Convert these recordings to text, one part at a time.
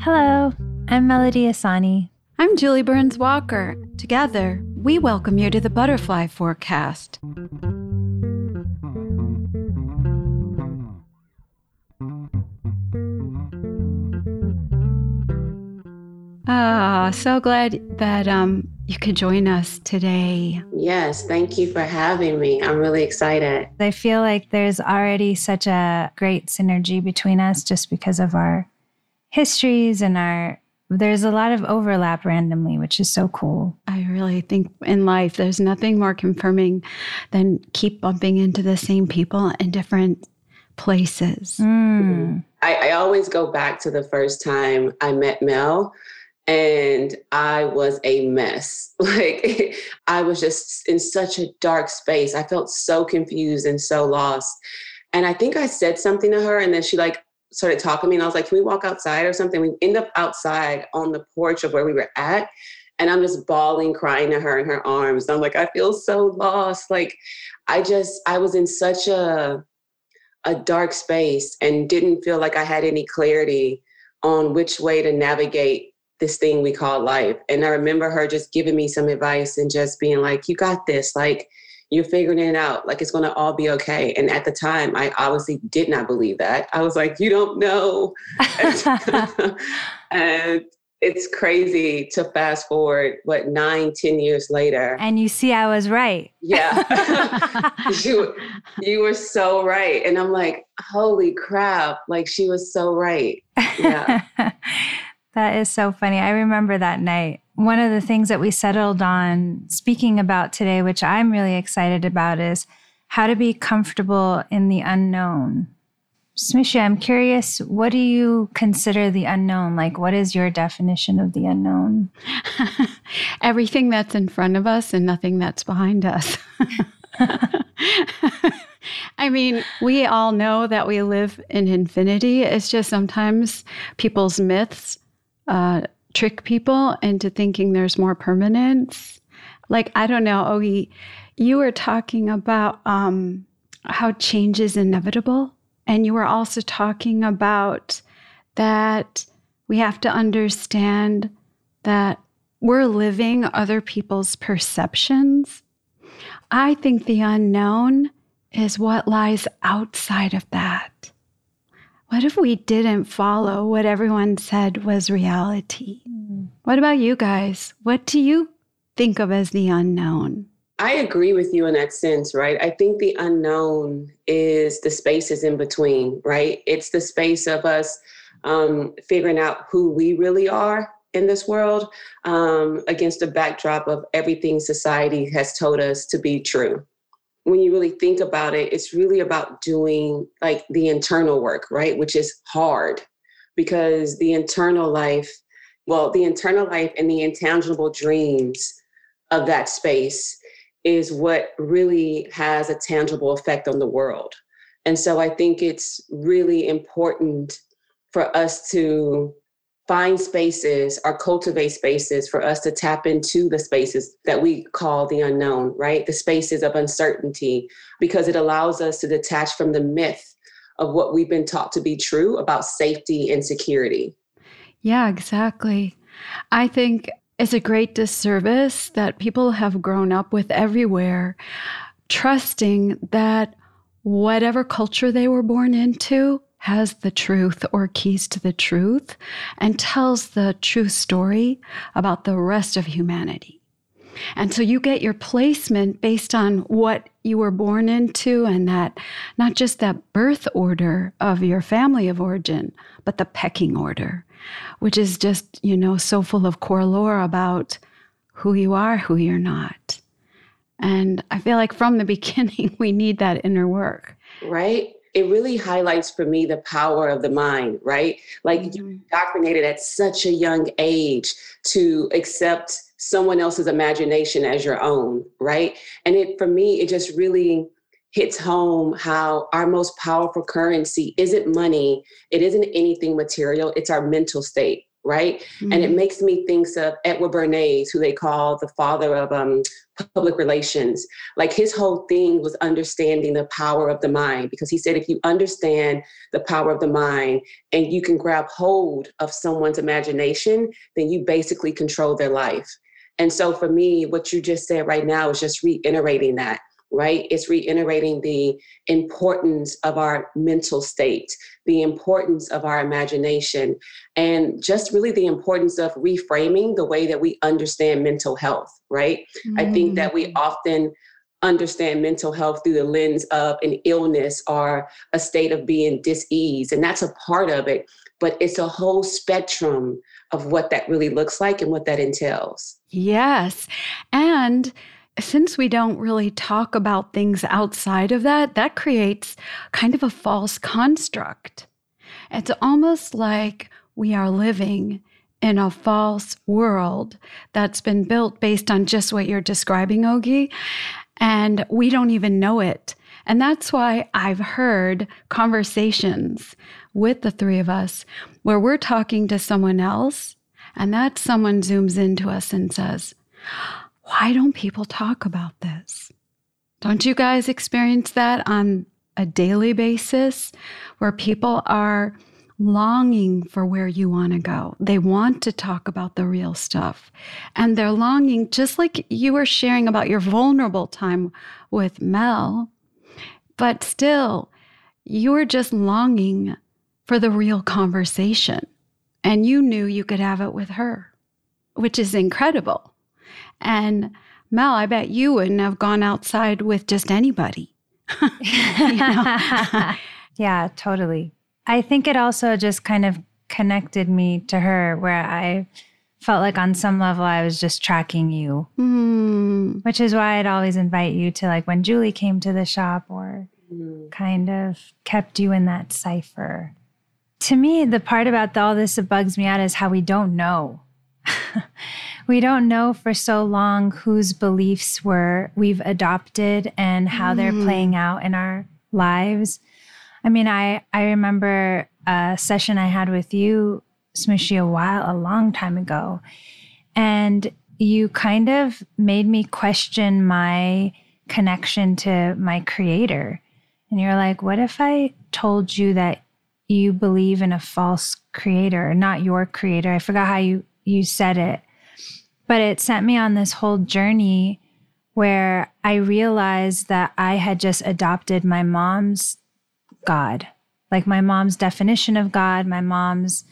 Hello, I'm Melody Asani. I'm Julie Burns Walker. Together, we welcome you to the Butterfly Forecast. Ah, so glad that um, you could join us today. Yes, thank you for having me. I'm really excited. I feel like there's already such a great synergy between us just because of our histories and our there's a lot of overlap randomly, which is so cool. I really think in life there's nothing more confirming than keep bumping into the same people in different places. Mm. I, I always go back to the first time I met Mel and I was a mess. Like I was just in such a dark space. I felt so confused and so lost. And I think I said something to her and then she like started talking to me and I was like, can we walk outside or something? We end up outside on the porch of where we were at. And I'm just bawling, crying to her in her arms. I'm like, I feel so lost. Like I just, I was in such a, a dark space and didn't feel like I had any clarity on which way to navigate this thing we call life. And I remember her just giving me some advice and just being like, you got this. Like, you're figuring it out. Like it's going to all be okay. And at the time, I obviously did not believe that. I was like, you don't know. and it's crazy to fast forward, what, nine, ten years later. And you see, I was right. Yeah. you, you were so right. And I'm like, holy crap. Like she was so right. Yeah. That is so funny. I remember that night one of the things that we settled on speaking about today, which I'm really excited about, is how to be comfortable in the unknown. Smisha, I'm curious, what do you consider the unknown? Like, what is your definition of the unknown? Everything that's in front of us and nothing that's behind us. I mean, we all know that we live in infinity. It's just sometimes people's myths uh, trick people into thinking there's more permanence. Like, I don't know, Oge, you were talking about um, how change is inevitable. And you were also talking about that we have to understand that we're living other people's perceptions. I think the unknown is what lies outside of that. What if we didn't follow what everyone said was reality? Mm. What about you guys? What do you think of as the unknown? I agree with you in that sense, right? I think the unknown is the spaces in between, right? It's the space of us um, figuring out who we really are in this world um, against the backdrop of everything society has told us to be true, when you really think about it, it's really about doing like the internal work, right? Which is hard because the internal life, well, the internal life and the intangible dreams of that space is what really has a tangible effect on the world. And so I think it's really important for us to find spaces or cultivate spaces for us to tap into the spaces that we call the unknown, right? The spaces of uncertainty, because it allows us to detach from the myth of what we've been taught to be true about safety and security. Yeah, exactly. I think it's a great disservice that people have grown up with everywhere, trusting that whatever culture they were born into, has the truth or keys to the truth and tells the true story about the rest of humanity. And so you get your placement based on what you were born into, and that not just that birth order of your family of origin, but the pecking order, which is just, you know, so full of core lore about who you are, who you're not. And I feel like from the beginning, we need that inner work. Right it really highlights for me the power of the mind, right? Like mm-hmm. you're indoctrinated at such a young age to accept someone else's imagination as your own, right? And it for me, it just really hits home how our most powerful currency isn't money, it isn't anything material, it's our mental state. Right? Mm-hmm. And it mm-hmm. makes me think of Edward Bernays, who they call the father of um, public relations. Like his whole thing was understanding the power of the mind, because he said if you understand the power of the mind and you can grab hold of someone's imagination, then you basically control their life. And so for me, what you just said right now is just reiterating that right? It's reiterating the importance of our mental state, the importance of our imagination, and just really the importance of reframing the way that we understand mental health, right? Mm. I think that we mm. often understand mental health through the lens of an illness or a state of being dis-ease and that's a part of it but it's a whole spectrum of what that really looks like and what that entails yes and since we don't really talk about things outside of that, that creates kind of a false construct. It's almost like we are living in a false world that's been built based on just what you're describing, Oge, and we don't even know it. And that's why I've heard conversations with the three of us where we're talking to someone else, and that someone zooms into us and says, why don't people talk about this? Don't you guys experience that on a daily basis where people are longing for where you want to go? They want to talk about the real stuff. And they're longing, just like you were sharing about your vulnerable time with Mel, but still, you were just longing for the real conversation. And you knew you could have it with her, which is incredible. And Mel, I bet you wouldn't have gone outside with just anybody. yeah, totally. I think it also just kind of connected me to her where I felt like on some level I was just tracking you, mm. which is why I'd always invite you to like when Julie came to the shop or mm. kind of kept you in that cipher. To me, the part about the, all this that bugs me out is how we don't know. we don't know for so long whose beliefs were we've adopted and how mm. they're playing out in our lives. I mean, I I remember a session I had with you, Smushy, a while, a long time ago, and you kind of made me question my connection to my creator. And you're like, what if I told you that you believe in a false creator, not your creator? I forgot how you you said it. But it sent me on this whole journey where I realized that I had just adopted my mom's God, like my mom's definition of God, my mom's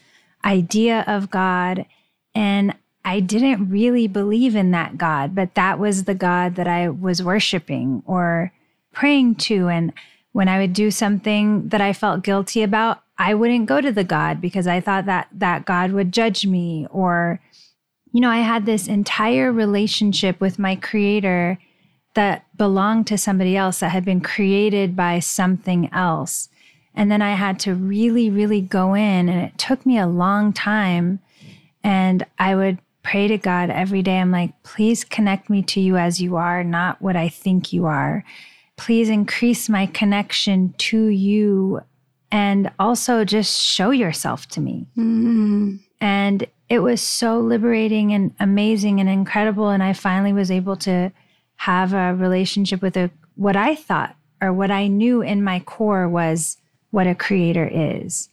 idea of God. And I didn't really believe in that God, but that was the God that I was worshiping or praying to. And when I would do something that I felt guilty about, I wouldn't go to the God because I thought that that God would judge me or you know, I had this entire relationship with my creator that belonged to somebody else that had been created by something else. And then I had to really, really go in, and it took me a long time. And I would pray to God every day. I'm like, please connect me to you as you are, not what I think you are. Please increase my connection to you and also just show yourself to me. Mm-hmm. And it was so liberating and amazing and incredible. And I finally was able to have a relationship with a, what I thought or what I knew in my core was what a creator is.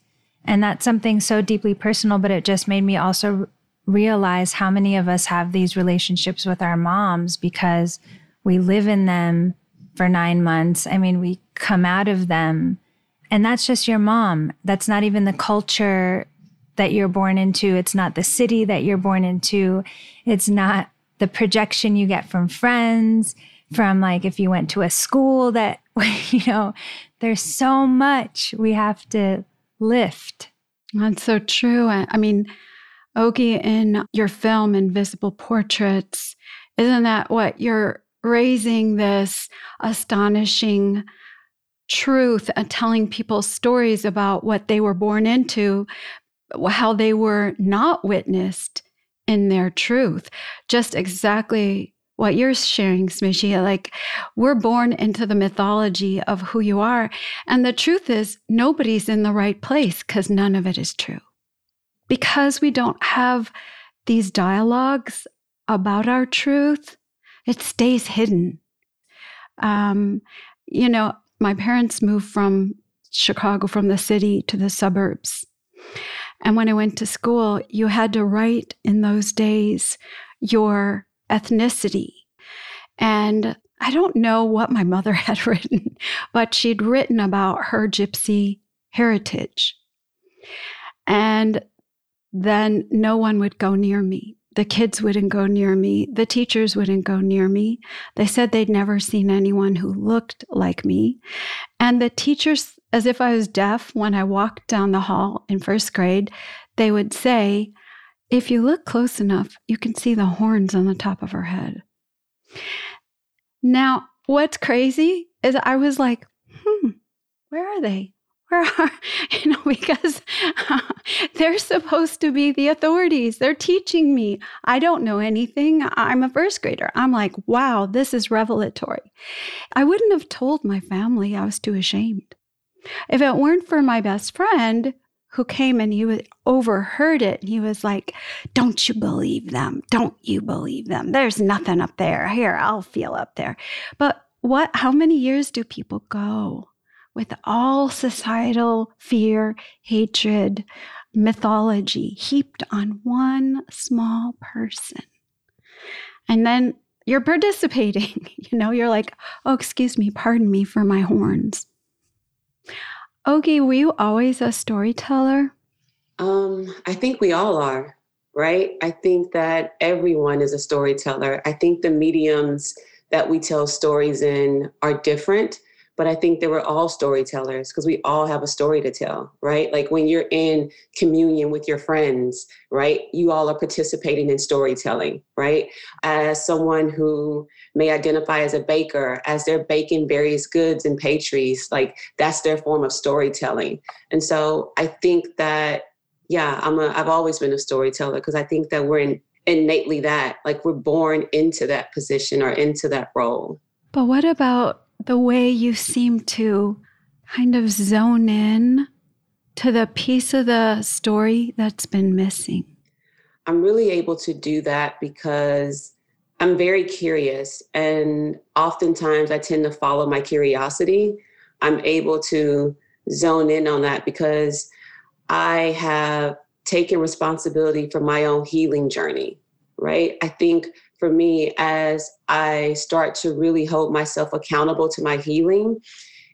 And that's something so deeply personal, but it just made me also realize how many of us have these relationships with our moms because we live in them for nine months. I mean, we come out of them, and that's just your mom. That's not even the culture that you're born into. It's not the city that you're born into. It's not the projection you get from friends, from like if you went to a school that, you know, there's so much we have to lift. That's so true. I mean, Oge, in your film Invisible Portraits, isn't that what you're raising this astonishing truth and telling people stories about what they were born into how they were not witnessed in their truth. Just exactly what you're sharing, Smushy. Like, we're born into the mythology of who you are. And the truth is, nobody's in the right place because none of it is true. because we don't have these dialogues about our truth, it stays hidden. Um, you know, my parents moved from Chicago, from the city to the suburbs. And when I went to school, you had to write in those days your ethnicity. And I don't know what my mother had written, but she'd written about her gypsy heritage. And then no one would go near me. The kids wouldn't go near me. The teachers wouldn't go near me. They said they'd never seen anyone who looked like me. And the teachers, as if I was deaf, when I walked down the hall in first grade, they would say, If you look close enough, you can see the horns on the top of her head. Now, what's crazy is I was like, hmm, where are they? Are, you know, because they're supposed to be the authorities. They're teaching me. I don't know anything. I'm a first grader. I'm like, wow, this is revelatory. I wouldn't have told my family. I was too ashamed. If it weren't for my best friend who came and he overheard it and he was like, Don't you believe them? Don't you believe them? There's nothing up there. Here, I'll feel up there. But what, how many years do people go with all societal fear, hatred, mythology heaped on one small person? And then you're participating. You know, you're like, oh, excuse me, pardon me for my horns. Oge, were you always a storyteller? Um, I think we all are, right? I think that everyone is a storyteller. I think the mediums that we tell stories in are different, but I think that we're all storytellers because we all have a story to tell, right? Like when you're in communion with your friends, right? You all are participating in storytelling, right? As someone who may identify as a baker, as they're baking various goods and pastries, like that's their form of storytelling. And so I think that, yeah, I'm a, I've always been a storyteller because I think that we're in, innately that, like we're born into that position or into that role. But what about the way you seem to kind of zone in to the piece of the story that's been missing? I'm really able to do that because I'm very curious, and oftentimes I tend to follow my curiosity. I'm able to zone in on that because I have taken responsibility for my own healing journey, right? I think for me as I start to really hold myself accountable to my healing,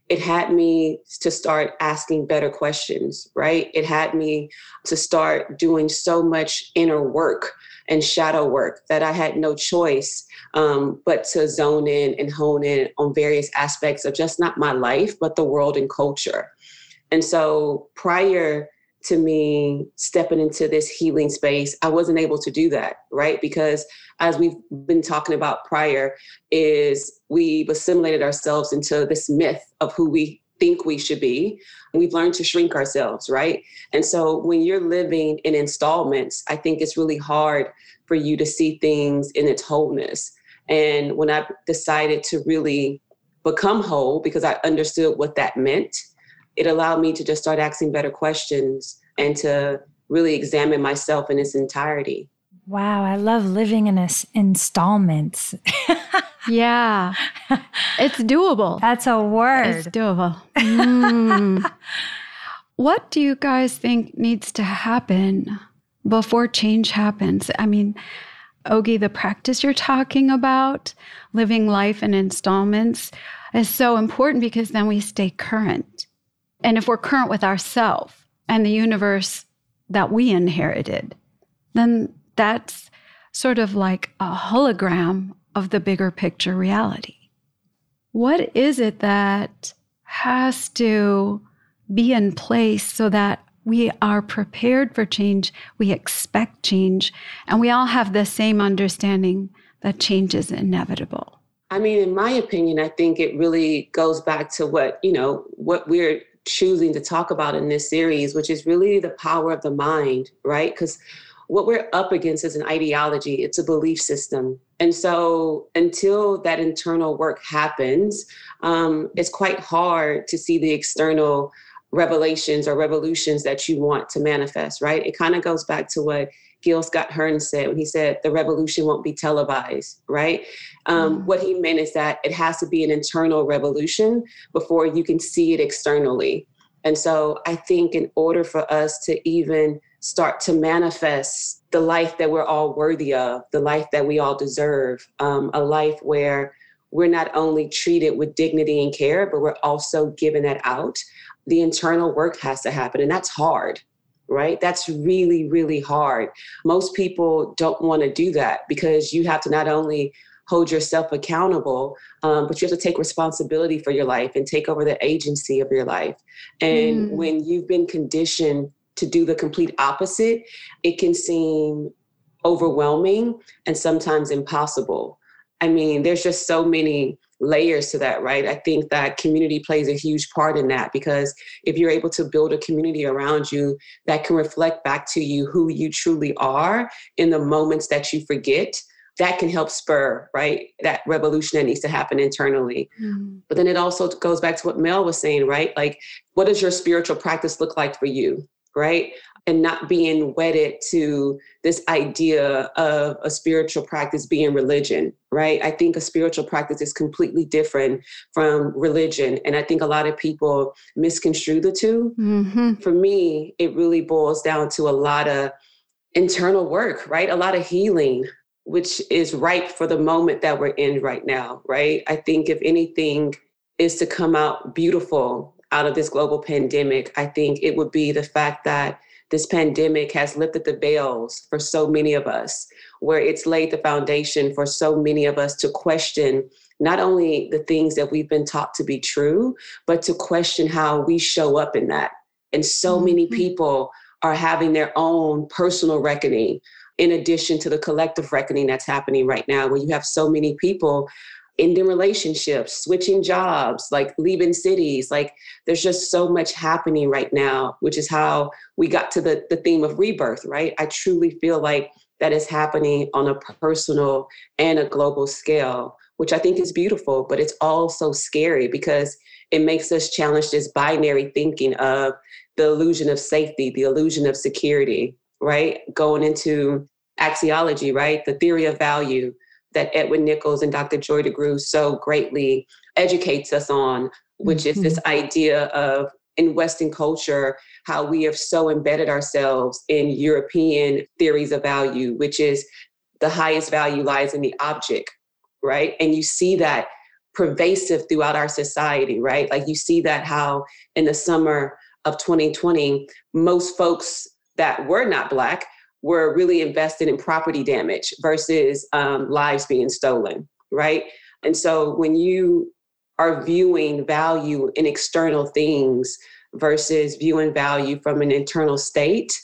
it had me to start asking better questions, right? It had me to start doing so much inner work and shadow work that I had no choice um, but to zone in and hone in on various aspects of just not my life, but the world and culture. And so prior to me stepping into this healing space, I wasn't able to do that, right? Because as we've been talking about prior, is we've assimilated ourselves into this myth of who we think we should be. We've learned to shrink ourselves, right? And so when you're living in installments, I think it's really hard for you to see things in its wholeness. And when I decided to really become whole because I understood what that meant, it allowed me to just start asking better questions and to really examine myself in its entirety. Wow, I love living in a, installments. yeah, it's doable. That's a word. It's doable. Mm. what do you guys think needs to happen before change happens? I mean, Oge, the practice you're talking about, living life in installments, is so important because then we stay current. And if we're current with ourselves and the universe that we inherited, then that's sort of like a hologram of the bigger picture reality. What is it that has to be in place so that we are prepared for change, we expect change, and we all have the same understanding that change is inevitable? I mean, in my opinion, I think it really goes back to what, you know, what we're choosing to talk about in this series, which is really the power of the mind, right? Because what we're up against is an ideology, it's a belief system. And so until that internal work happens, um, it's quite hard to see the external revelations or revolutions that you want to manifest, right? It kind of goes back to what Gil Scott Heron said when he said the revolution won't be televised, right? Um, mm What he meant is that it has to be an internal revolution before you can see it externally. And so I think in order for us to even start to manifest the life that we're all worthy of, the life that we all deserve, um, a life where we're not only treated with dignity and care, but we're also giving that out. The internal work has to happen, and that's hard, right? That's really, really hard. Most people don't want to do that because you have to not only hold yourself accountable, um, but you have to take responsibility for your life and take over the agency of your life. And mm. when you've been conditioned to do the complete opposite, it can seem overwhelming and sometimes impossible. I mean, there's just so many layers to that, right? I think that community plays a huge part in that because if you're able to build a community around you that can reflect back to you who you truly are in the moments that you forget, that can help spur, right? That revolution that needs to happen internally. Mm. But then it also goes back to what Mel was saying, right? Like, what does your spiritual practice look like for you? right? And not being wedded to this idea of a spiritual practice being religion, right? I think a spiritual practice is completely different from religion. And I think a lot of people misconstrue the 2 mm-hmm. For me, it really boils down to a lot of internal work, right? A lot of healing, which is ripe for the moment that we're in right now, right? I think if anything is to come out beautiful out of this global pandemic, I think it would be the fact that this pandemic has lifted the veils for so many of us, where it's laid the foundation for so many of us to question not only the things that we've been taught to be true, but to question how we show up in that. And so mm-hmm. many people are having their own personal reckoning in addition to the collective reckoning that's happening right now, where you have so many people ending relationships, switching jobs, like leaving cities. Like there's just so much happening right now, which is how we got to the, the theme of rebirth, right? I truly feel like that is happening on a personal and a global scale, which I think is beautiful, but it's also scary because it makes us challenge this binary thinking of the illusion of safety, the illusion of security, right? Going into axiology, right? The theory of value, that Edwin Nichols and Dr. Joy DeGruy so greatly educates us on, which mm-hmm. is this mm-hmm. idea of in Western culture, how we have so embedded ourselves in European theories of value, which is the highest value lies in the object, right? And you see that pervasive throughout our society, right? Like you see that how in the summer of 2020, most folks that were not Black were really invested in property damage versus um, lives being stolen, right? And so when you are viewing value in external things versus viewing value from an internal state,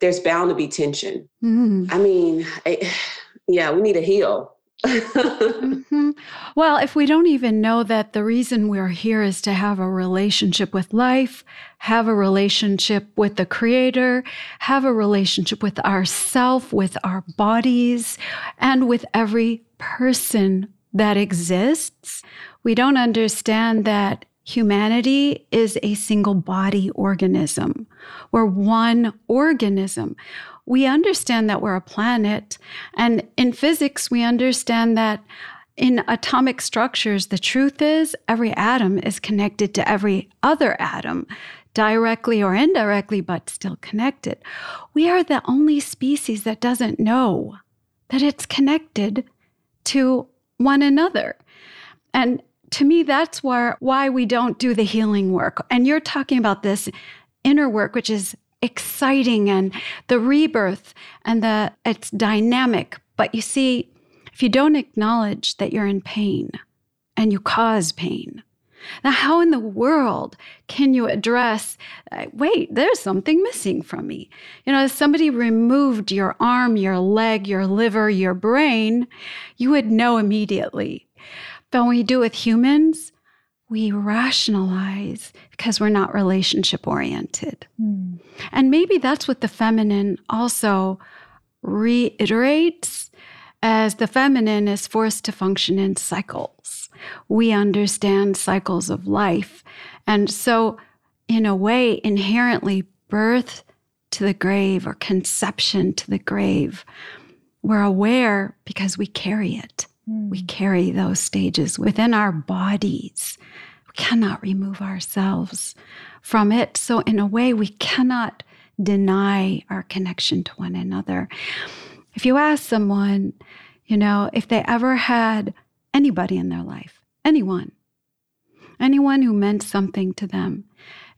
there's bound to be tension. Mm. I mean, it, yeah, we need to heal mm-hmm. Well, if we don't even know that the reason we're here is to have a relationship with life, have a relationship with the Creator, have a relationship with ourself, with our bodies, and with every person that exists, we don't understand that humanity is a single body organism. We're one organism we understand that we're a planet. And in physics, we understand that in atomic structures, the truth is every atom is connected to every other atom, directly or indirectly, but still connected. We are the only species that doesn't know that it's connected to one another. And to me, that's where, why we don't do the healing work. And you're talking about this inner work, which is exciting and the rebirth and the it's dynamic. But you see, if you don't acknowledge that you're in pain and you cause pain, now how in the world can you address, uh, wait, there's something missing from me? You know, if somebody removed your arm, your leg, your liver, your brain, you would know immediately. But when you do it with humans, we rationalize because we're not relationship oriented. Mm. And maybe that's what the feminine also reiterates as the feminine is forced to function in cycles. We understand cycles of life. And so in a way, inherently birth to the grave or conception to the grave. We're aware because we carry it. Mm. We carry those stages within our bodies. We cannot remove ourselves from it. So, in a way, we cannot deny our connection to one another. If you ask someone, you know, if they ever had anybody in their life, anyone, anyone who meant something to them,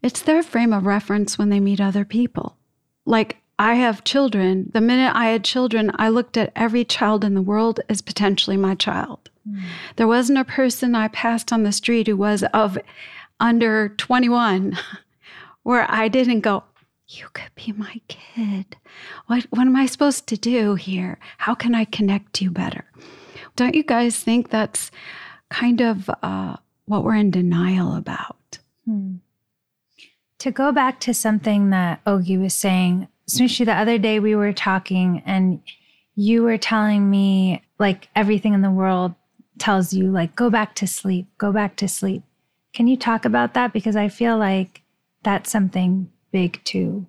it's their frame of reference when they meet other people. Like, I have children. The minute I had children, I looked at every child in the world as potentially my child. Mm. There wasn't a person I passed on the street who was of under 21 where I didn't go, You could be my kid. What, what am I supposed to do here? How can I connect you better? Don't you guys think that's kind of uh, what we're in denial about? Hmm. To go back to something that Oge was saying, Smooshy, the other day we were talking and you were telling me like everything in the world tells you like go back to sleep, go back to sleep. Can you talk about that because I feel like that's something big too.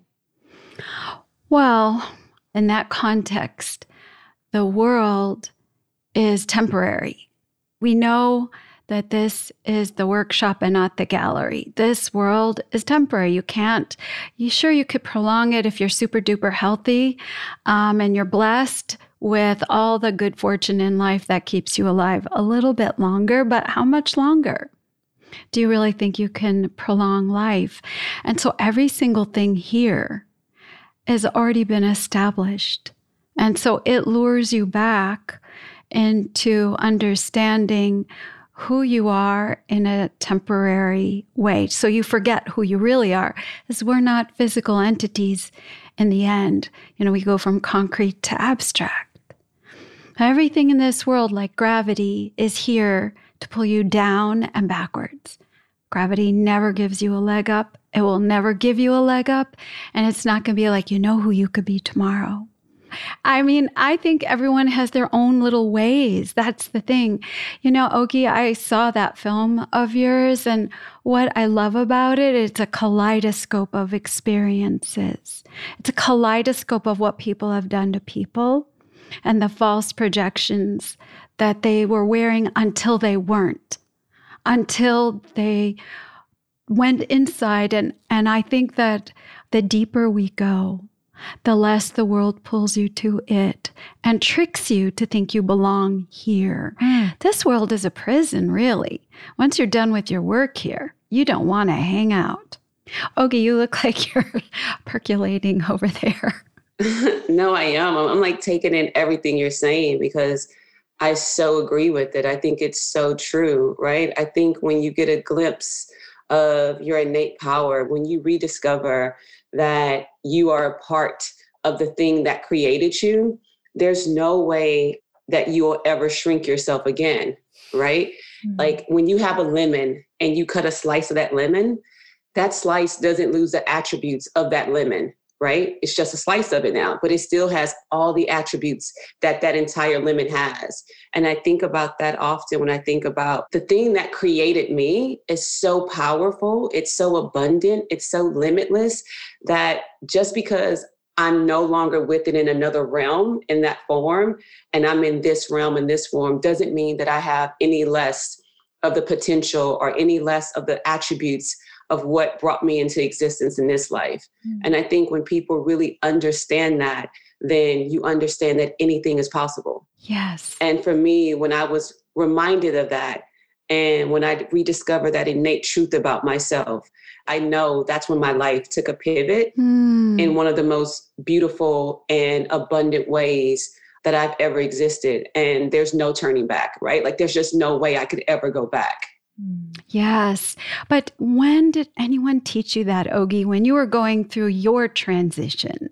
Well, in that context, the world is temporary. We know that this is the workshop and not the gallery. This world is temporary. You can't, you sure you could prolong it if you're super duper healthy um, and you're blessed with all the good fortune in life that keeps you alive a little bit longer, but how much longer? Do you really think you can prolong life? And so every single thing here has already been established. And so it lures you back into understanding who you are in a temporary way. So you forget who you really are, as we're not physical entities in the end. You know, we go from concrete to abstract. Everything in this world, like gravity, is here to pull you down and backwards. Gravity never gives you a leg up. It will never give you a leg up. And it's not going to be like, you know who you could be tomorrow. I mean, I think everyone has their own little ways. That's the thing. You know, Oge, I saw that film of yours, and what I love about it, it's a kaleidoscope of experiences. It's a kaleidoscope of what people have done to people and the false projections that they were wearing until they weren't, until they went inside. And, and I think that the deeper we go, the less the world pulls you to it and tricks you to think you belong here. Mm. This world is a prison, really. Once you're done with your work here, you don't want to hang out. Oge, you look like you're percolating over there. no, I am. I'm, I'm like taking in everything you're saying because I so agree with it. I think it's so true, right? I think when you get a glimpse of your innate power, when you rediscover that you are a part of the thing that created you, there's no way that you'll ever shrink yourself again, right? Mm-hmm. Like when you have a lemon and you cut a slice of that lemon, that slice doesn't lose the attributes of that lemon, right? It's just a slice of it now, but it still has all the attributes that that entire lemon has. And I think about that often when I think about the thing that created me is so powerful, it's so abundant, it's so limitless that just because I'm no longer with it in another realm in that form, and I'm in this realm in this form, doesn't mean that I have any less of the potential or any less of the attributes of what brought me into existence in this life. Mm-hmm. And I think when people really understand that, then you understand that anything is possible. Yes. And for me, when I was reminded of that, and when I rediscovered that innate truth about myself, I know that's when my life took a pivot mm. in one of the most beautiful and abundant ways that I've ever existed. And there's no turning back, right? Like there's just no way I could ever go back. Yes. But when did anyone teach you that, Oge, when you were going through your transition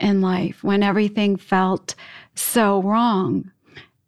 in life, when everything felt so wrong?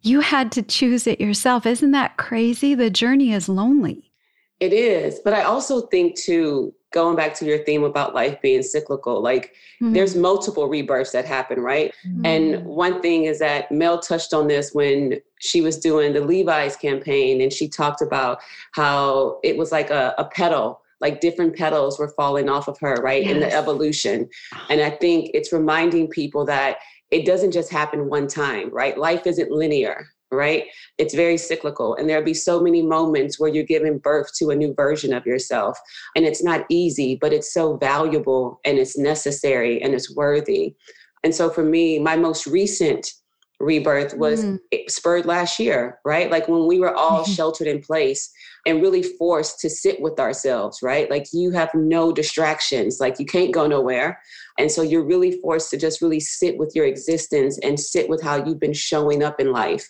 You had to choose it yourself. Isn't that crazy? The journey is lonely. It is. But I also think, too, going back to your theme about life being cyclical, like mm-hmm. there's multiple rebirths that happen, right? Mm-hmm. And one thing is that Mel touched on this when she was doing the Levi's campaign and she talked about how it was like a, a pedal like different petals were falling off of her, right? Yes. In the evolution. And I think it's reminding people that it doesn't just happen one time, right? Life isn't linear, right? It's very cyclical. And there'll be so many moments where you're giving birth to a new version of yourself. And it's not easy, but it's so valuable and it's necessary and it's worthy. And so for me, my most recent rebirth was mm. spurred last year, right? Like when we were all sheltered in place and really forced to sit with ourselves, right? Like you have no distractions, like you can't go nowhere. And so you're really forced to just really sit with your existence and sit with how you've been showing up in life.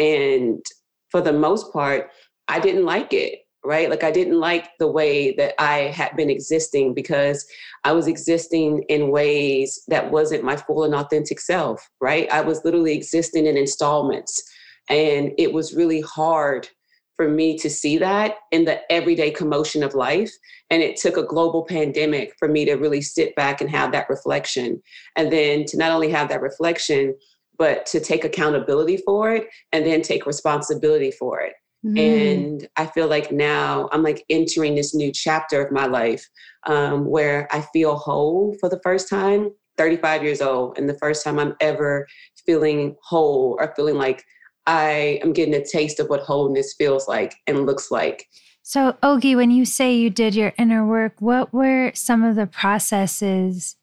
And for the most part, I didn't like it right? Like I didn't like the way that I had been existing because I was existing in ways that wasn't my full and authentic self, right? I was literally existing in installments. And it was really hard for me to see that in the everyday commotion of life. And it took a global pandemic for me to really sit back and have that reflection. And then to not only have that reflection, but to take accountability for it and then take responsibility for it. Mm. And I feel like now I'm like entering this new chapter of my life um, where I feel whole for the first time, 35 years old, and the first time I'm ever feeling whole or feeling like I am getting a taste of what wholeness feels like and looks like. So, Oge, when you say you did your inner work, what were some of the processes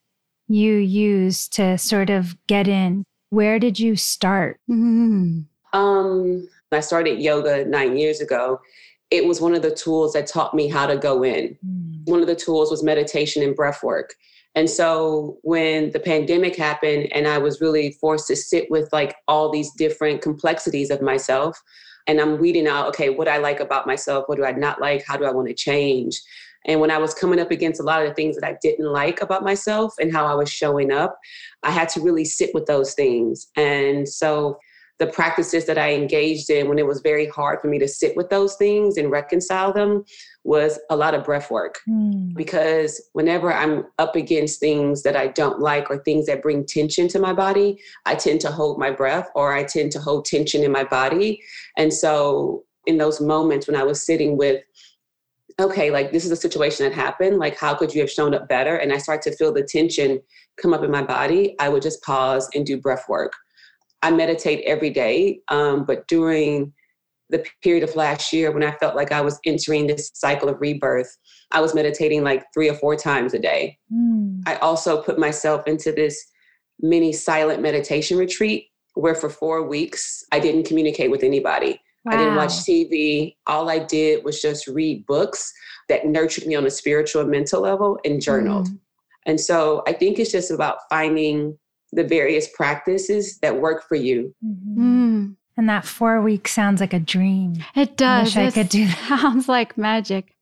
you used to sort of get in? Where did you start? Mm-hmm. Um, I started yoga nine years ago. It was one of the tools that taught me how to go in. Mm. One of the tools was meditation and breath work. And so when the pandemic happened and I was really forced to sit with like all these different complexities of myself, and I'm weeding out, okay, what I like about myself, what do I not like, how do I want to change? And when I was coming up against a lot of the things that I didn't like about myself and how I was showing up, I had to really sit with those things. And so the practices that I engaged in when it was very hard for me to sit with those things and reconcile them was a lot of breath work. Mm. Because whenever I'm up against things that I don't like or things that bring tension to my body, I tend to hold my breath or I tend to hold tension in my body. And so in those moments when I was sitting with okay, like this is a situation that happened. Like, how could you have shown up better? And I start to feel the tension come up in my body. I would just pause and do breath work. I meditate every day, um, but during the period of last year when I felt like I was entering this cycle of rebirth, I was meditating like three or four times a day. Mm. I also put myself into this mini silent meditation retreat where for four weeks I didn't communicate with anybody. Wow. I didn't watch TV. All I did was just read books that nurtured me on a spiritual and mental level and journaled. Mm. And so I think it's just about finding the various practices that work for you. Mm-hmm. And that four weeks sounds like a dream. It does. I, I could do that. Sounds like magic.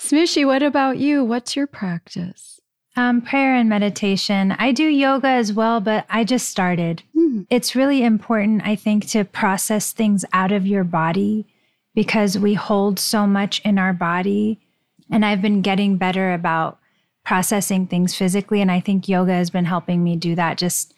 Smooshy, what about you? What's your practice? Um, prayer and meditation. I do yoga as well, but I just started. Mm. It's really important, I think, to process things out of your body because we hold so much in our body. And I've been getting better about processing things physically. And I think yoga has been helping me do that, just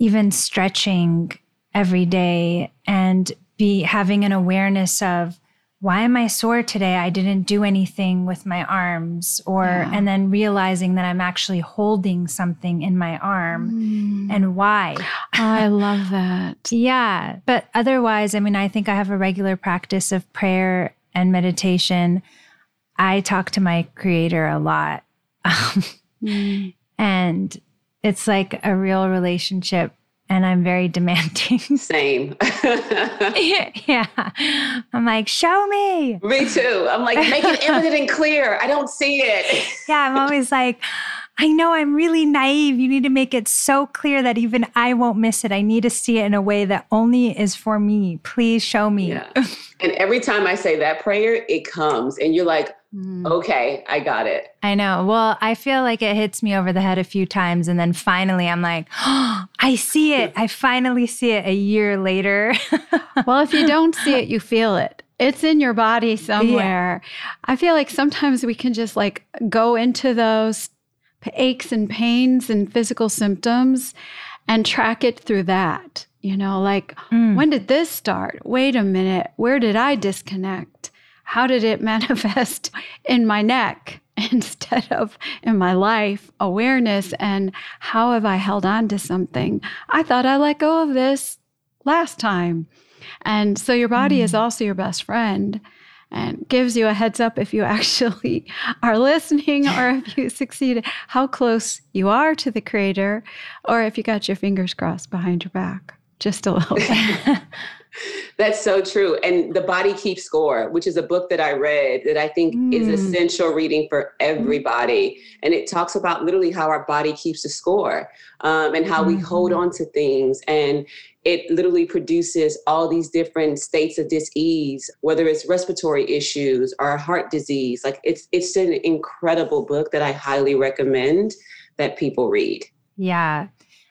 even stretching every day and be having an awareness of why am I sore today? I didn't do anything with my arms, or yeah. and then realizing that I'm actually holding something in my arm mm. and why. I love that. yeah. But otherwise, I mean, I think I have a regular practice of prayer and meditation. I talk to my creator a lot. Um, mm. And it's like a real relationship and I'm very demanding. Same. yeah. I'm like, show me. Me too. I'm like, make it evident and clear. I don't see it. yeah. I'm always like, I know I'm really naive. You need to make it so clear that even I won't miss it. I need to see it in a way that only is for me. Please show me. Yeah. and every time I say that prayer, it comes and you're like, mm. okay, I got it. I know. Well, I feel like it hits me over the head a few times. And then finally, I'm like, oh, I see it. I finally see it a year later. well, if you don't see it, you feel it. It's in your body somewhere. Yeah. I feel like sometimes we can just like go into those aches and pains and physical symptoms and track it through that. You know, like, mm. when did this start? Wait a minute. Where did I disconnect? How did it manifest in my neck? instead of in my life awareness and how have I held on to something? I thought I let go of this last time. And so your body mm. is also your best friend and gives you a heads up if you actually are listening or if you succeed, how close you are to the creator, or if you got your fingers crossed behind your back just a little bit. That's so true. And The Body Keeps Score, which is a book that I read that I think mm. is essential reading for everybody. And it talks about literally how our body keeps a score um, and how mm-hmm. we hold mm-hmm. on to things. And it literally produces all these different states of dis-ease, whether it's respiratory issues or heart disease. Like it's it's an incredible book that I highly recommend that people read. Yeah.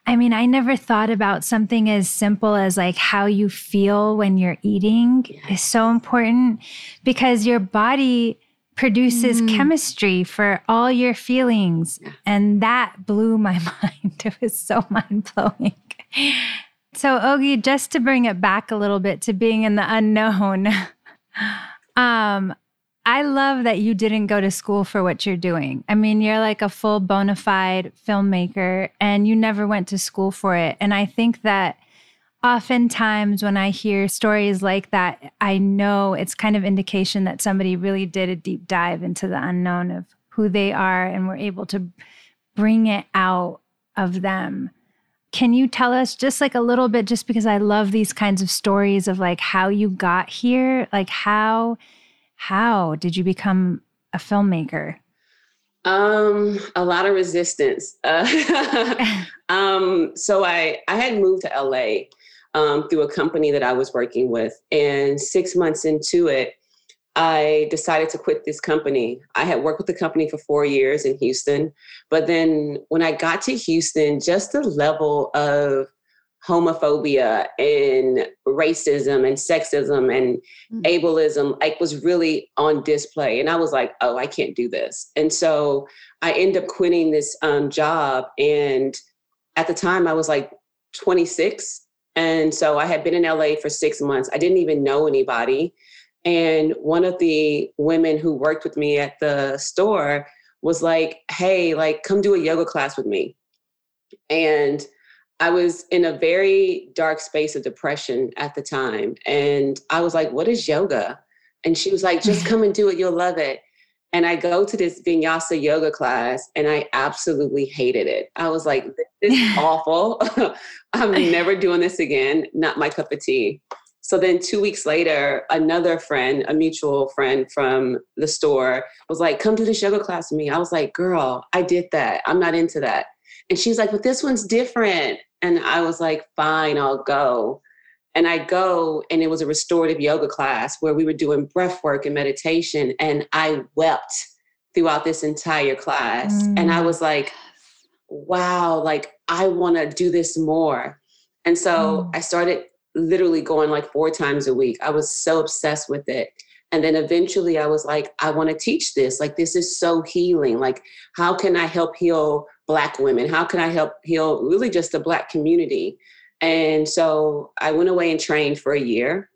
I mean, I never thought about something as simple as like how you feel when you're eating is so important because your body produces mm. chemistry for all your feelings. And that blew my mind. It was so mind blowing. So, Oge, just to bring it back a little bit to being in the unknown, um, I love that you didn't go to school for what you're doing. I mean, you're like a full bona fide filmmaker and you never went to school for it. And I think that oftentimes when I hear stories like that, I know it's kind of indication that somebody really did a deep dive into the unknown of who they are and were able to bring it out of them. Can you tell us just like a little bit, just because I love these kinds of stories of like how you got here, like how how did you become a filmmaker? Um, a lot of resistance. Uh, um, so I I had moved to LA um, through a company that I was working with, and six months into it, I decided to quit this company. I had worked with the company for four years in Houston, but then when I got to Houston, just the level of homophobia and racism and sexism and mm-hmm. ableism like was really on display. And i was like oh i can't do this. And so i end up quitting this um, job and at the time i was like 26 and so i had been in la for six months. I didn't even know anybody. And one of the women who worked with me at the store was like hey like come do a yoga class with me. And I was in a very dark space of depression at the time. And I was like, what is yoga? And she was like, just come and do it. You'll love it. And I go to this vinyasa yoga class and I absolutely hated it. I was like, this is awful. I'm never doing this again. Not my cup of tea. So then two weeks later, another friend, a mutual friend from the store, was like, come do this yoga class with me. I was like, girl, I did that. I'm not into that. And she's like, but this one's different. And I was like, fine, I'll go. And I go, and it was a restorative yoga class where we were doing breath work and meditation. And I wept throughout this entire class. Mm. And I was like, wow, like I want to do this more. And so mm. I started literally going like four times a week. I was so obsessed with it. And then eventually I was like, I want to teach this. Like, this is so healing. Like, how can I help heal Black women? How can I help heal really just the Black community? And so I went away and trained for a year.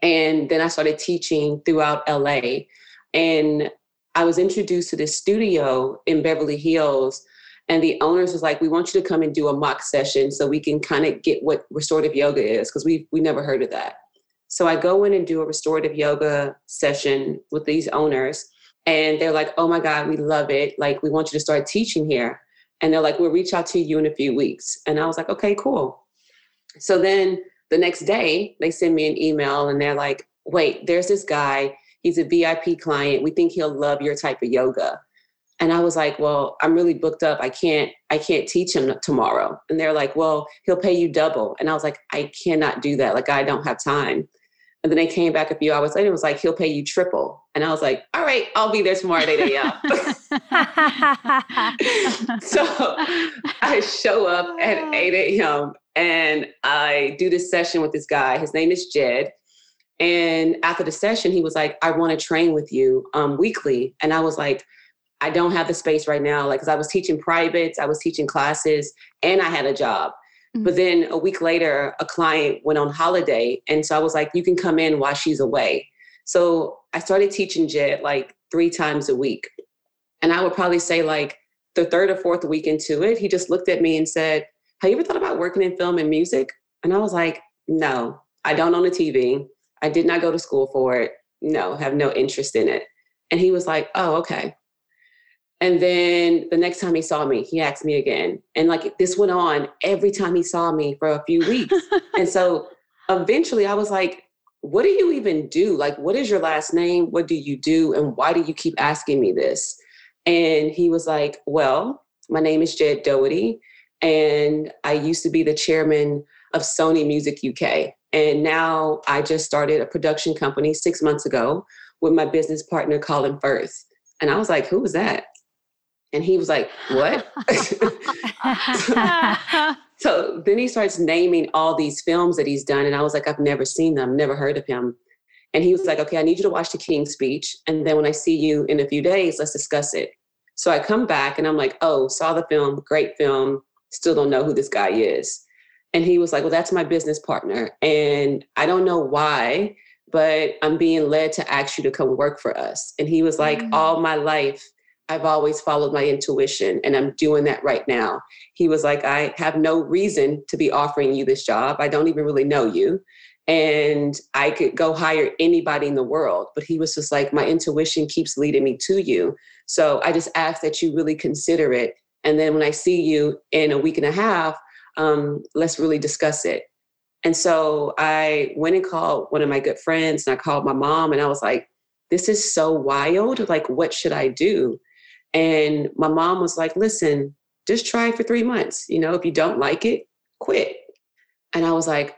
And then I started teaching throughout LA. And I was introduced to this studio in Beverly Hills. And the owners was like, we want you to come and do a mock session so we can kind of get what restorative yoga is, because we we never heard of that. So I go in and do a restorative yoga session with these owners. And they're like, oh my God, we love it. Like, we want you to start teaching here. And they're like, we'll reach out to you in a few weeks. And I was like, okay, cool. So then the next day, they send me an email and they're like, wait, there's this guy. He's a VIP client. We think he'll love your type of yoga. And I was like, well, I'm really booked up. I can't, I can't teach him tomorrow. And they're like, well, he'll pay you double. And I was like, I cannot do that. Like, I don't have time. And then they came back a few hours later and was like, he'll pay you triple. And I was like, all right, I'll be there tomorrow at 8 a.m. so I show up at 8 a.m. and I do this session with this guy. His name is Ged. And after the session, he was like, I want to train with you um, weekly. And I was like, I don't have the space right now. Like, cause I was teaching privates, I was teaching classes, and I had a job. Mm-hmm. But then a week later, a client went on holiday. And so I was like, you can come in while she's away. So I started teaching Ged like three times a week. And I would probably say, like, the third or fourth week into it, he just looked at me and said, Have you ever thought about working in film and music? And I was like, No, I don't own a TV. I did not go to school for it. No, have no interest in it. And he was like, Oh, okay. And then the next time he saw me, he asked me again. And like this went on every time he saw me for a few weeks. and so eventually I was like, what do you even do? Like, what is your last name? What do you do? And why do you keep asking me this? And he was like, Well, my name is Ged Doherty, and I used to be the chairman of Sony Music UK. And now I just started a production company six months ago with my business partner, Colin Firth. And I was like, Who was that? And he was like, What? so then he starts naming all these films that he's done. And I was like, I've never seen them, never heard of him. And he was like, okay, I need you to watch the King's speech. And then when I see you in a few days, let's discuss it. So I come back and I'm like, oh, saw the film, great film, still don't know who this guy is. And he was like, well, that's my business partner. And I don't know why, but I'm being led to ask you to come work for us. And he was like, mm-hmm. all my life, I've always followed my intuition and I'm doing that right now. He was like, I have no reason to be offering you this job. I don't even really know you and I could go hire anybody in the world. But he was just like, my intuition keeps leading me to you. So I just ask that you really consider it. And then when I see you in a week and a half, um, let's really discuss it. And so I went and called one of my good friends and I called my mom and I was like, this is so wild. Like, what should I do? And my mom was like, listen, just try it for three months. You know, if you don't like it, quit. And I was like,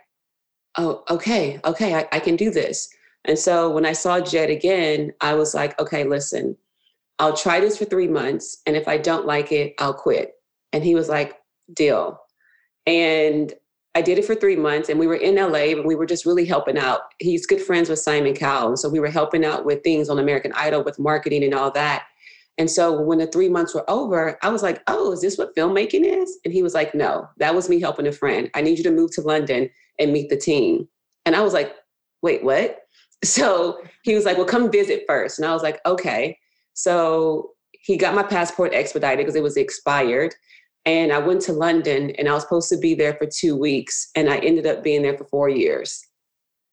oh, okay, okay, I, I can do this. And so when I saw Ged again, I was like, okay, listen, I'll try this for three months. And if I don't like it, I'll quit. And he was like, deal. And I did it for three months and we were in LA and we were just really helping out. He's good friends with Simon Cowell. And so we were helping out with things on American Idol with marketing and all that. And so when the three months were over, I was like, oh, is this what filmmaking is? And he was like, no, that was me helping a friend. I need you to move to London and meet the team. And I was like, wait, what? So he was like, well, come visit first. And I was like, okay. So he got my passport expedited because it was expired. And I went to London and I was supposed to be there for two weeks. And I ended up being there for four years.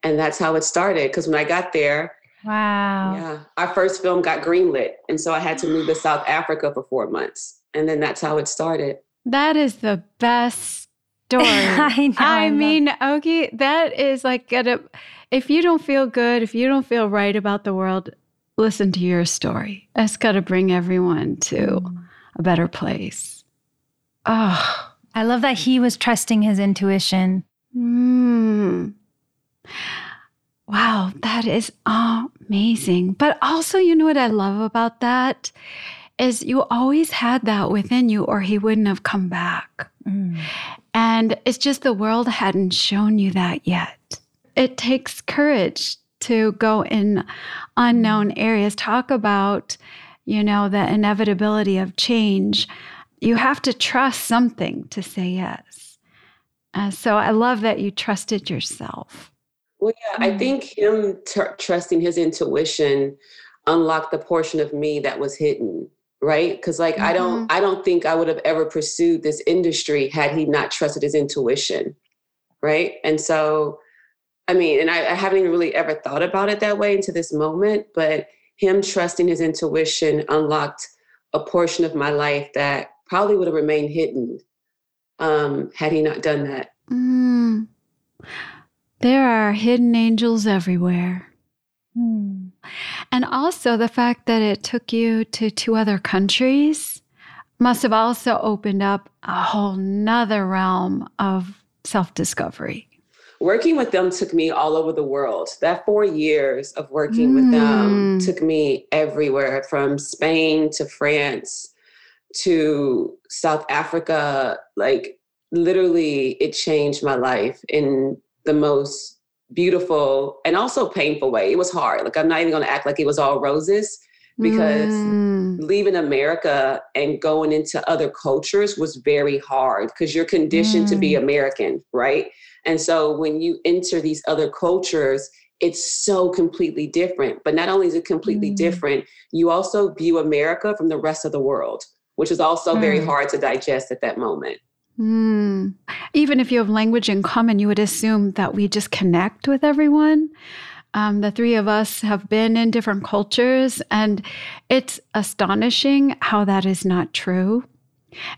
And that's how it started. Because when I got there, Wow. Yeah. Our first film got greenlit. And so I had to move to South Africa for four months. And then that's how it started. That is the best story. I, know, I, I mean, Oge, that is like a, if you don't feel good, if you don't feel right about the world, listen to your story. That's got to bring everyone to mm. a better place. Oh. I love that he was trusting his intuition. Mm. Wow, that is amazing. But also, you know what I love about that is you always had that within you, or he wouldn't have come back. Mm. And it's just the world hadn't shown you that yet. It takes courage to go in unknown areas, talk about, you know, the inevitability of change. You have to trust something to say yes. Uh, so I love that you trusted yourself. Well, yeah, I mm. think him t- trusting his intuition unlocked the portion of me that was hidden right because like mm-hmm. i don't mm-hmm. i don't think i would have ever pursued this industry had he not trusted his intuition right and so i mean and I, I, haven't even really ever thought about it that way into this moment but him trusting his intuition unlocked a portion of my life that probably would have remained hidden um, had he not done that mm. There are hidden angels everywhere Hmm. And also the fact that it took you to two other countries must have also opened up a whole nother realm of self discovery. Working with them took me all over the world. That four years of working mm. with them hmm. took me everywhere from Spain to France to South Africa. Like, literally, it changed my life in the most beautiful and also painful way. It was hard. Like I'm not even going to act like it was all roses because mm. leaving America and going into other cultures was very hard because you're conditioned mm. to be mm. American, right? And so when you enter these other cultures, it's so completely different. But not only is it completely mm. different, you also view America from the rest of the world, which is also mm. very hard to digest at that moment. Mm. Even if you have language in common, you would assume that we just connect with everyone. Um, the three of us have been in different cultures, and it's astonishing how that is not true.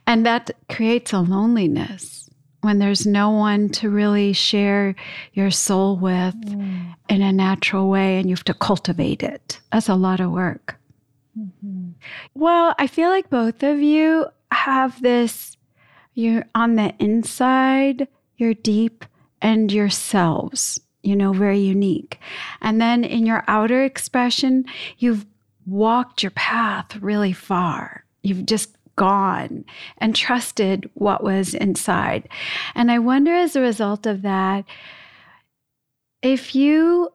And that creates a loneliness when there's no one to really share your soul with mm. in a natural way and you have to cultivate it. That's a lot of work. Mm-hmm. Well, I feel like both of you have this you're on the inside, you're deep and yourselves, you know, very unique. And then in your outer expression, you've walked your path really far. You've just gone and trusted what was inside. And I wonder, as a result of that, if you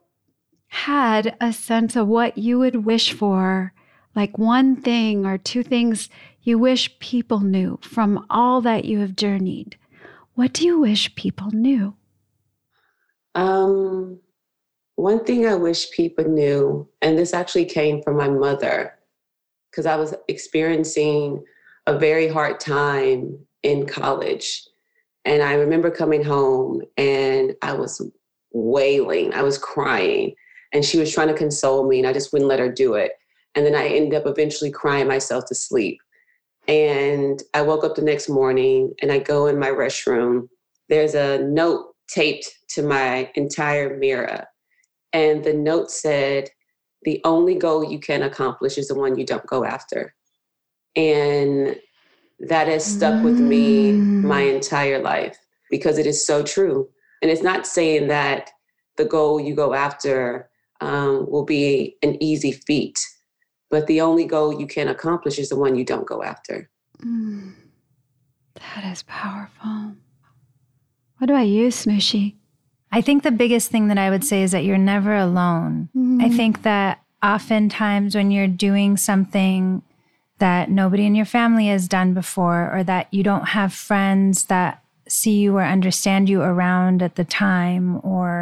had a sense of what you would wish for, like one thing or two things you wish people knew from all that you have journeyed, what do you wish people knew? Um, one thing I wish people knew, and this actually came from my mother, because I was experiencing a very hard time in college. And I remember coming home and I was wailing, I was crying, and she was trying to console me, and I just wouldn't let her do it. And then I ended up eventually crying myself to sleep. And I woke up the next morning and I go in my restroom. There's a note taped to my entire mirror. And the note said, The only goal you can accomplish is the one you don't go after. And that has stuck with me my mm. entire life because it is so true. And it's not saying that the goal you go after um, will be an easy feat, but the only goal you can accomplish is the one you don't go after. Mm. That is powerful. What about you, Smooshy? I think the biggest thing that I would say is that you're never alone. Mm. I think that oftentimes when you're doing something that nobody in your family has done before, or that you don't have friends that see you or understand you around at the time, or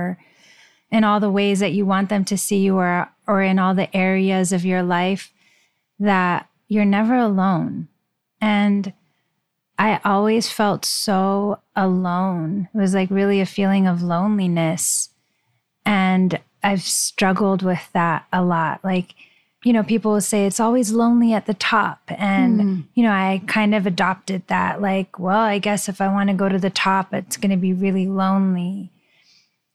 in all the ways that you want them to see you, or, or in all the areas of your life, that you're never alone. And I always felt so alone. It was like really a feeling of loneliness. And I've struggled with that a lot. Like, you know, people will say it's always lonely at the top. And, mm. you know, I kind of adopted that. Like, well, I guess if I want to go to the top, it's going to be really lonely.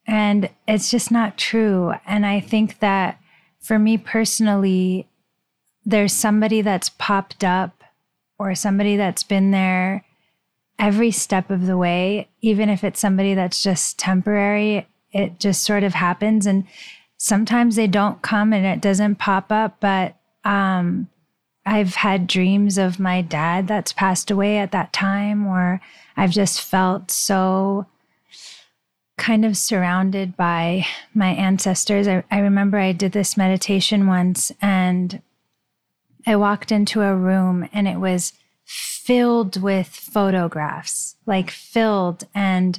And it's just not true. And I think that for me personally, there's somebody that's popped up or somebody that's been there every step of the way, even if it's somebody that's just temporary, it just sort of happens. And sometimes they don't come and it doesn't pop up, but um, I've had dreams of my dad that's passed away at that time, or I've just felt so kind of surrounded by my ancestors. I, I remember I did this meditation once and I walked into a room and it was filled with photographs, like filled. And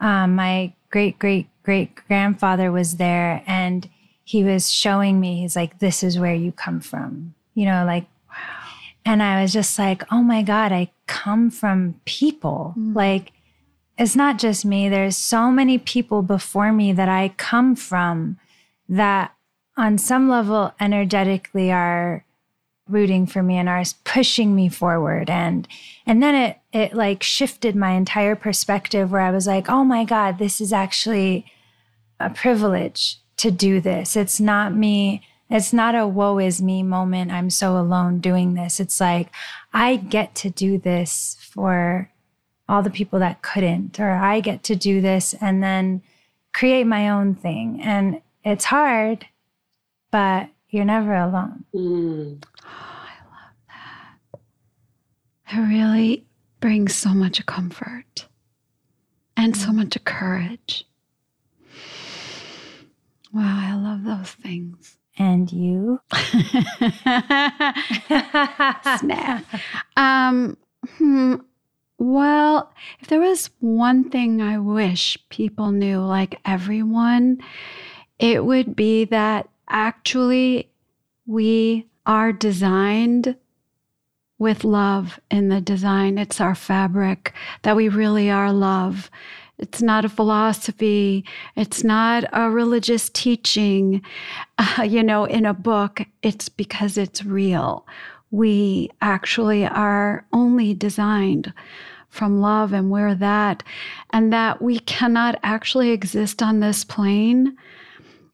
um, my great great great grandfather was there and he was showing me, he's like, this is where you come from, you know, like, wow. And I was just like, oh my God, I come from people. Mm. Like, it's not just me. There's so many people before me that I come from that on some level energetically are rooting for me and are pushing me forward and and then it it like shifted my entire perspective where I was like, "Oh my god, this is actually a privilege to do this. It's not me it's not a woe is me moment. I'm so alone doing this. It's like I get to do this for all the people that couldn't, or I get to do this and then create my own thing. And it's hard, but you're never alone. Mm. Oh, I love that. It really brings so much comfort and so much courage. Wow, I love those things. And you? Snap. Um, hmm, well, if there was one thing I wish people knew, like everyone, it would be that actually we are designed with love in the design. It's our fabric that we really are love. It's not a philosophy. It's not a religious teaching, uh, you know, in a book. It's because it's real. We actually are only designed from love, and we're that. And that we cannot actually exist on this plane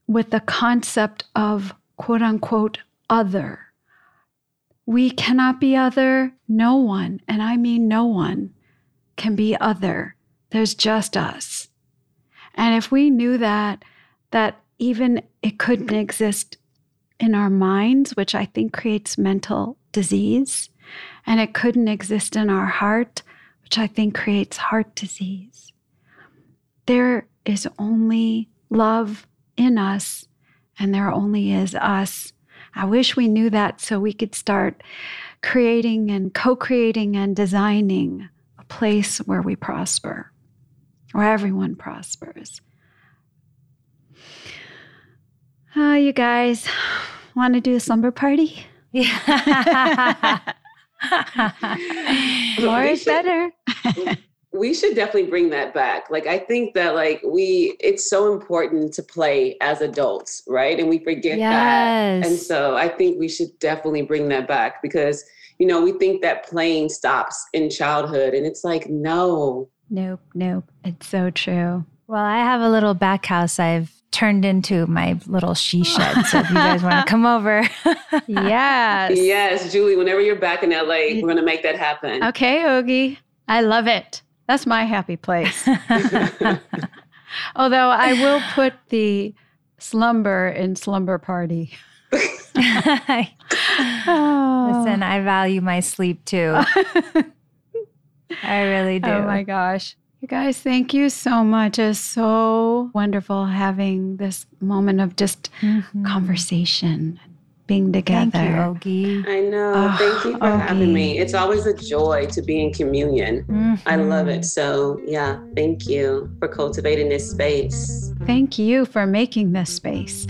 with the concept of quote unquote other. We cannot be other. No one, and I mean no one, can be other. There's just us. And if we knew that, that even it couldn't exist in our minds, which I think creates mental disease, and it couldn't exist in our heart, which I think creates heart disease. There is only love in us, and there only is us. I wish we knew that so we could start creating and co creating and designing a place where we prosper, where everyone prospers. Oh, you guys want to do a slumber party? Yeah. More is better. we should definitely bring that back. Like I think that like we it's so important to play as adults, right? And we forget yes. that. And so I think we should definitely bring that back because you know, we think that playing stops in childhood and it's like no. Nope, nope. It's so true. Well, I have a little back house I've turned into my little she shed. So if you guys want to come over. yes. Yes, Julie, whenever you're back in LA, we're going to make that happen. Okay, Oge. I love it. That's my happy place. Although I will put the slumber in slumber party. oh. Listen, I value my sleep too. I really oh do. Oh my gosh. You guys, thank you so much. It's so wonderful having this moment of just mm-hmm. conversation being together. Thank you, Oge. I know. Oh, Thank you for Oge. having me. It's always a joy to be in communion. Mm-hmm. I love it. So, yeah, thank you for cultivating this space. Thank you for making this space.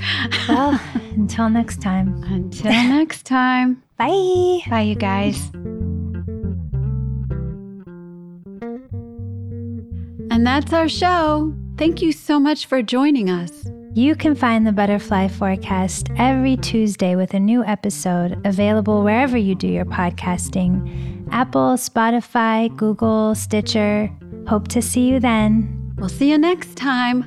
well, until next time. Until next time. Bye. Bye, you guys. And that's our show. Thank you so much for joining us. You can find the Butterfly Forecast every Tuesday with a new episode available wherever you do your podcasting Apple, Spotify, Google, Stitcher. Hope to see you then. We'll see you next time.